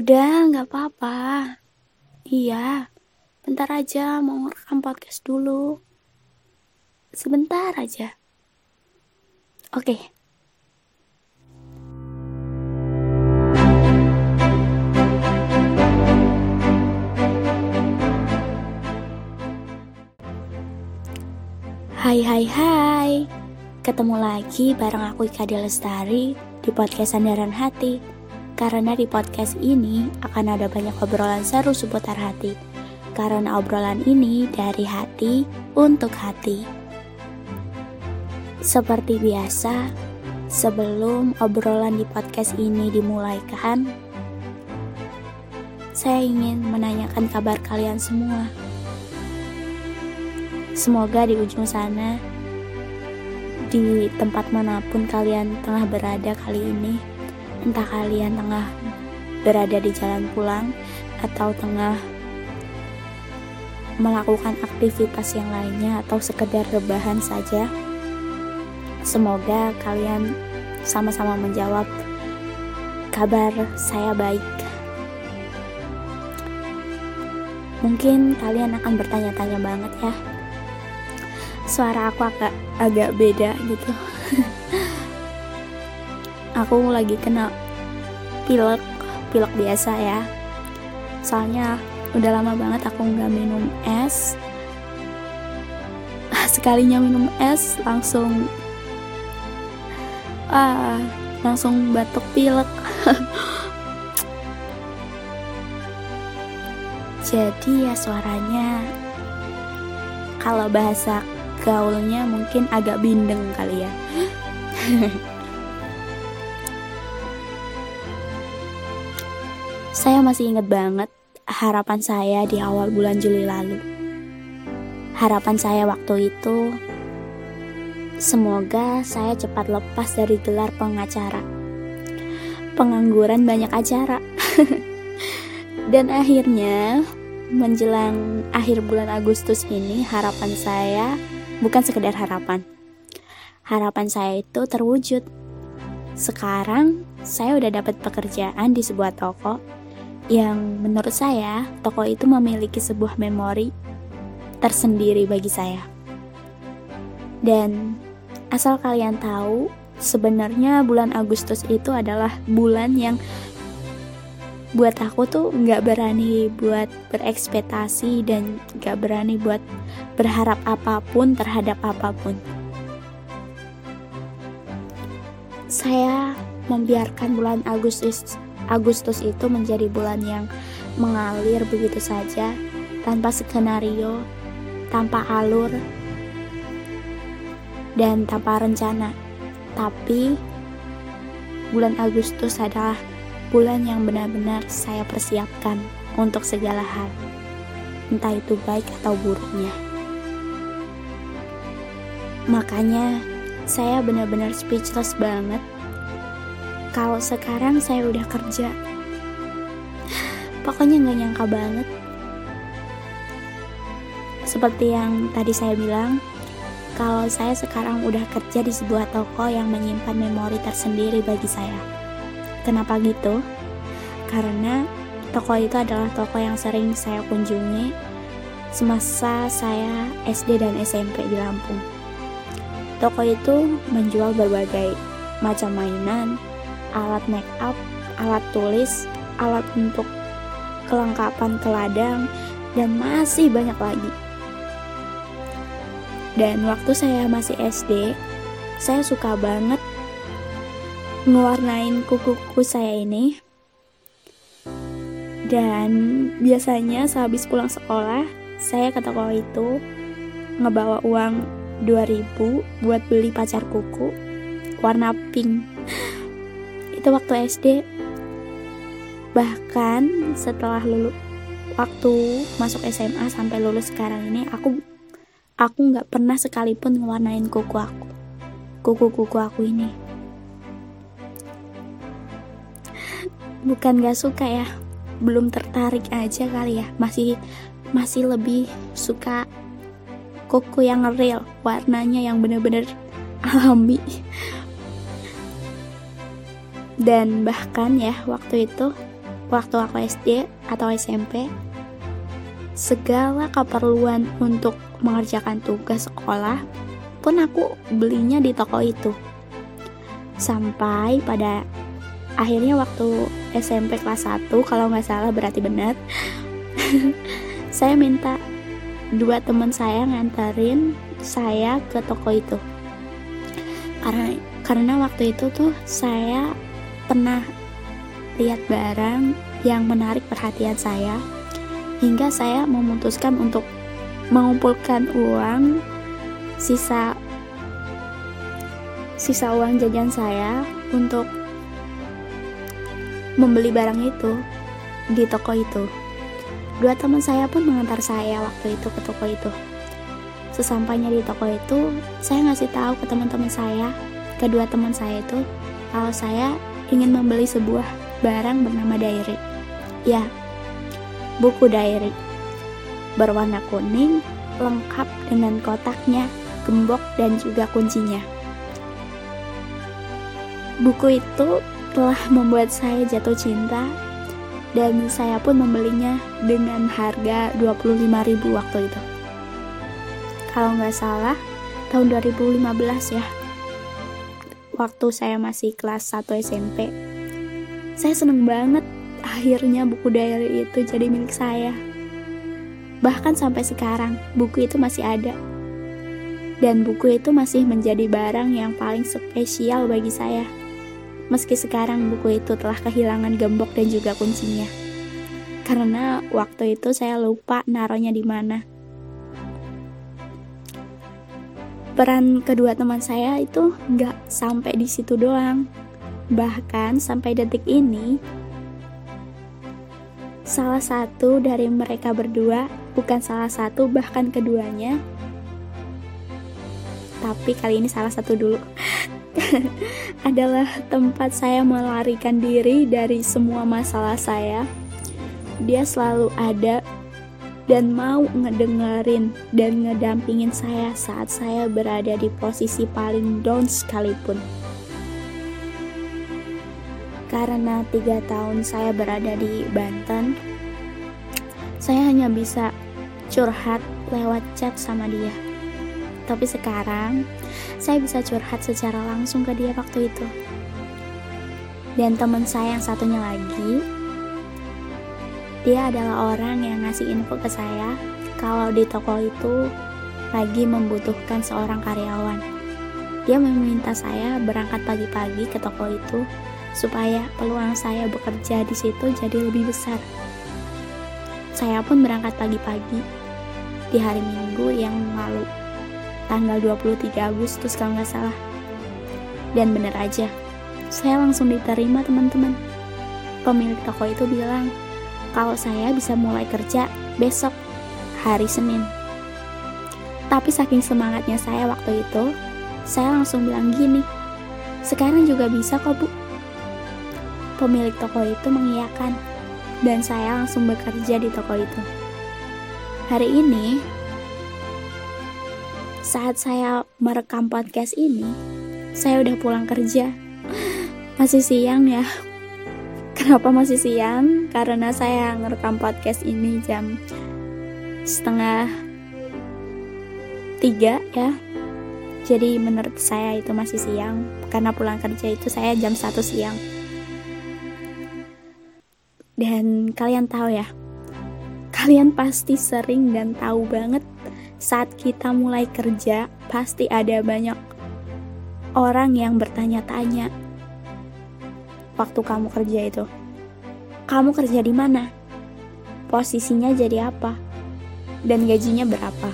Udah, nggak apa-apa. Iya, bentar aja mau ngerekam podcast dulu. Sebentar aja. Oke. Hai hai hai Ketemu lagi bareng aku Ika Lestari di podcast Sandaran Hati Karena di podcast ini akan ada banyak obrolan seru seputar hati. Karena obrolan ini dari hati untuk hati. Seperti biasa, sebelum obrolan di podcast ini dimulaikan Saya ingin menanyakan kabar kalian semua. Semoga di ujung sana, di tempat mana pun kalian tengah berada kali ini, entah kalian tengah berada di jalan pulang atau tengah melakukan aktivitas yang lainnya atau sekedar rebahan saja. Semoga kalian sama-sama menjawab kabar saya baik. Mungkin kalian akan bertanya-tanya banget ya, suara aku agak agak beda gitu aku lagi kena pilek pilek biasa ya. Soalnya udah lama banget aku nggak minum es. Sekalinya minum es langsung ah langsung batuk pilek. Jadi ya suaranya kalau bahasa gaulnya mungkin agak bindeng kali ya saya masih ingat banget harapan saya di awal bulan Juli lalu harapan saya waktu itu semoga saya cepat lepas dari gelar pengacara pengangguran banyak acara dan akhirnya menjelang akhir bulan Agustus ini harapan saya bukan sekedar harapan. Harapan saya itu terwujud. Sekarang saya udah dapat pekerjaan di sebuah toko yang menurut saya toko itu memiliki sebuah memori tersendiri bagi saya. Dan asal kalian tahu, sebenarnya bulan Agustus itu adalah bulan yang buat aku tuh nggak berani buat berekspektasi dan nggak berani buat berharap apa pun terhadap apa pun. Saya membiarkan bulan Agustus Agustus itu menjadi bulan yang mengalir begitu saja tanpa skenario, tanpa alur, dan tanpa rencana. Tapi bulan Agustus adalah bulan yang benar-benar saya persiapkan untuk segala hal, entah itu baik atau buruknya. Makanya, saya benar-benar speechless banget kalau sekarang saya udah kerja. Pokoknya nggak nyangka banget. Seperti yang tadi saya bilang, kalau saya sekarang udah kerja di sebuah toko yang menyimpan memori tersendiri bagi saya. Kenapa gitu? Karena toko itu adalah toko yang sering saya kunjungi semasa saya SD dan SMP di Lampung. Toko itu menjual berbagai macam mainan, alat make up, alat tulis, alat untuk kelengkapan ke ladang, dan masih banyak lagi. Dan waktu saya masih SD, saya suka banget ngewarnain kuku-kuku saya ini dan biasanya sehabis pulang sekolah saya ke toko itu ngebawa uang 2000 buat beli pacar kuku warna pink itu waktu SD bahkan setelah lulus waktu masuk SMA sampai lulus sekarang ini aku aku nggak pernah sekalipun ngewarnain kuku aku kuku-kuku aku ini. Bukan gak suka ya belum tertarik aja kali ya masih masih lebih suka kuku yang real warnanya yang bener-bener alami dan bahkan ya waktu itu waktu aku SD atau SMP, segala keperluan untuk mengerjakan tugas sekolah pun aku belinya di toko itu. Sampai pada akhirnya waktu SMP kelas 1 kalau nggak salah berarti benar saya minta dua teman saya nganterin saya ke toko itu karena karena waktu itu tuh saya pernah lihat barang yang menarik perhatian saya hingga saya memutuskan untuk mengumpulkan uang sisa sisa uang jajan saya untuk membeli barang itu di toko itu. Dua teman saya pun mengantar saya waktu itu ke toko itu. Sesampainya di toko itu, saya ngasih tahu ke teman-teman saya, kedua teman saya itu, kalau saya ingin membeli sebuah barang bernama diary. Ya, buku diary. Berwarna kuning, lengkap dengan kotaknya, gembok, dan juga kuncinya. Buku itu telah membuat saya jatuh cinta dan saya pun membelinya dengan harga 25.000 waktu itu. Kalau nggak salah, tahun 2015 ya waktu saya masih kelas 1 SMP. Saya seneng banget akhirnya buku diary itu jadi milik saya. Bahkan sampai sekarang, buku itu masih ada. Dan buku itu masih menjadi barang yang paling spesial bagi saya. Meski sekarang buku itu telah kehilangan gembok dan juga kuncinya. Karena waktu itu saya lupa naruhnya di mana. Peran kedua teman saya itu nggak sampai di situ doang. Bahkan sampai detik ini, salah satu dari mereka berdua, bukan salah satu, bahkan keduanya, tapi kali ini salah satu dulu, adalah tempat saya melarikan diri dari semua masalah saya. Dia selalu ada dan mau ngedengerin dan ngedampingin saya saat saya berada di posisi paling down sekalipun. Karena tiga tahun saya berada di Banten, saya hanya bisa curhat lewat chat sama dia. Tapi sekarang, saya bisa curhat secara langsung ke dia waktu itu. Dan teman saya yang satunya lagi, dia adalah orang yang ngasih info ke saya kalau di toko itu lagi membutuhkan seorang karyawan. Dia meminta saya berangkat pagi-pagi ke toko itu supaya peluang saya bekerja di situ jadi lebih besar. Saya pun berangkat pagi-pagi di hari Minggu yang lalu, tanggal 23 Agustus kalau nggak salah. Dan bener aja, saya langsung diterima teman-teman. Pemilik toko itu bilang, kalau saya bisa mulai kerja besok hari Senin. Tapi saking semangatnya saya waktu itu, saya langsung bilang gini, sekarang juga bisa kok bu. Pemilik toko itu mengiyakan, dan saya langsung bekerja di toko itu. Hari ini, saat saya merekam podcast ini, saya udah pulang kerja. Masih siang ya, Kenapa masih siang? Karena saya ngerekam podcast ini jam setengah tiga ya. Jadi menurut saya itu masih siang karena pulang kerja itu saya jam satu siang. Dan kalian tahu ya, kalian pasti sering dan tahu banget saat kita mulai kerja pasti ada banyak orang yang bertanya-tanya waktu kamu kerja itu? Kamu kerja di mana? Posisinya jadi apa? Dan gajinya berapa?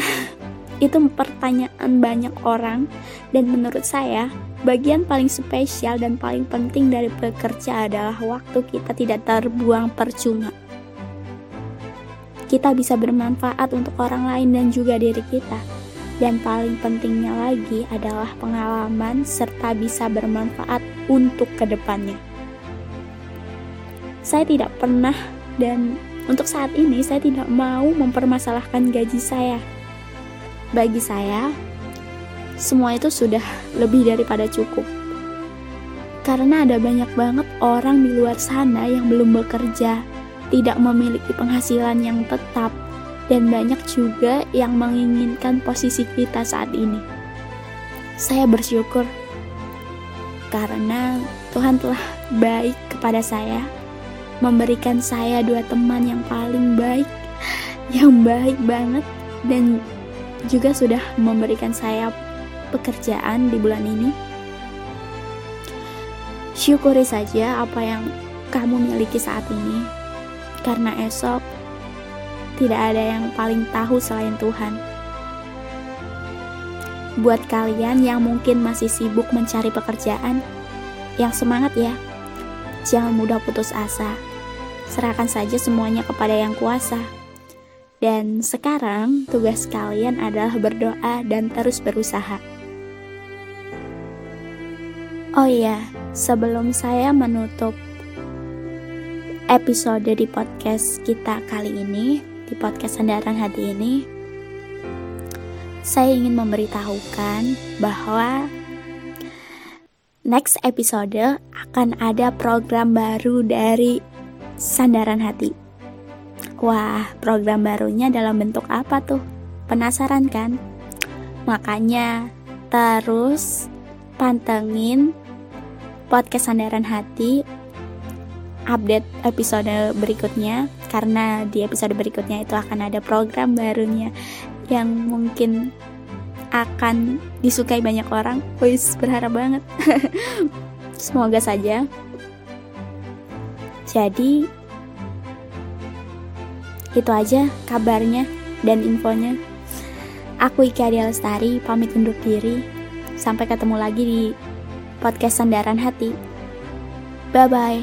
itu pertanyaan banyak orang dan menurut saya bagian paling spesial dan paling penting dari bekerja adalah waktu kita tidak terbuang percuma. Kita bisa bermanfaat untuk orang lain dan juga diri kita dan paling pentingnya lagi adalah pengalaman serta bisa bermanfaat untuk ke depannya. Saya tidak pernah dan untuk saat ini saya tidak mau mempermasalahkan gaji saya. Bagi saya, semua itu sudah lebih daripada cukup. Karena ada banyak banget orang di luar sana yang belum bekerja, tidak memiliki penghasilan yang tetap, dan banyak juga yang menginginkan posisi kita saat ini. Saya bersyukur karena Tuhan telah baik kepada saya, memberikan saya dua teman yang paling baik, yang baik banget, dan juga sudah memberikan saya pekerjaan di bulan ini. Syukuri saja apa yang kamu miliki saat ini, karena esok tidak ada yang paling tahu selain Tuhan. Buat kalian yang mungkin masih sibuk mencari pekerjaan, yang semangat ya, jangan mudah putus asa. Serahkan saja semuanya kepada Yang Kuasa. Dan sekarang tugas kalian adalah berdoa dan terus berusaha. Oh iya, sebelum saya menutup episode di podcast kita kali ini, di podcast Sandaran Hati ini, saya ingin memberitahukan bahwa next episode akan ada program baru dari Sandaran Hati. Wah, program barunya dalam bentuk apa tuh? Penasaran kan? Makanya terus pantengin podcast Sandaran Hati update episode berikutnya karena di episode berikutnya itu akan ada program barunya yang mungkin akan disukai banyak orang. Wis berharap banget. Semoga saja. Jadi itu aja kabarnya dan infonya. Aku Ika Lestari pamit undur diri. Sampai ketemu lagi di podcast Sandaran Hati. Bye bye.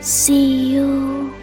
See you.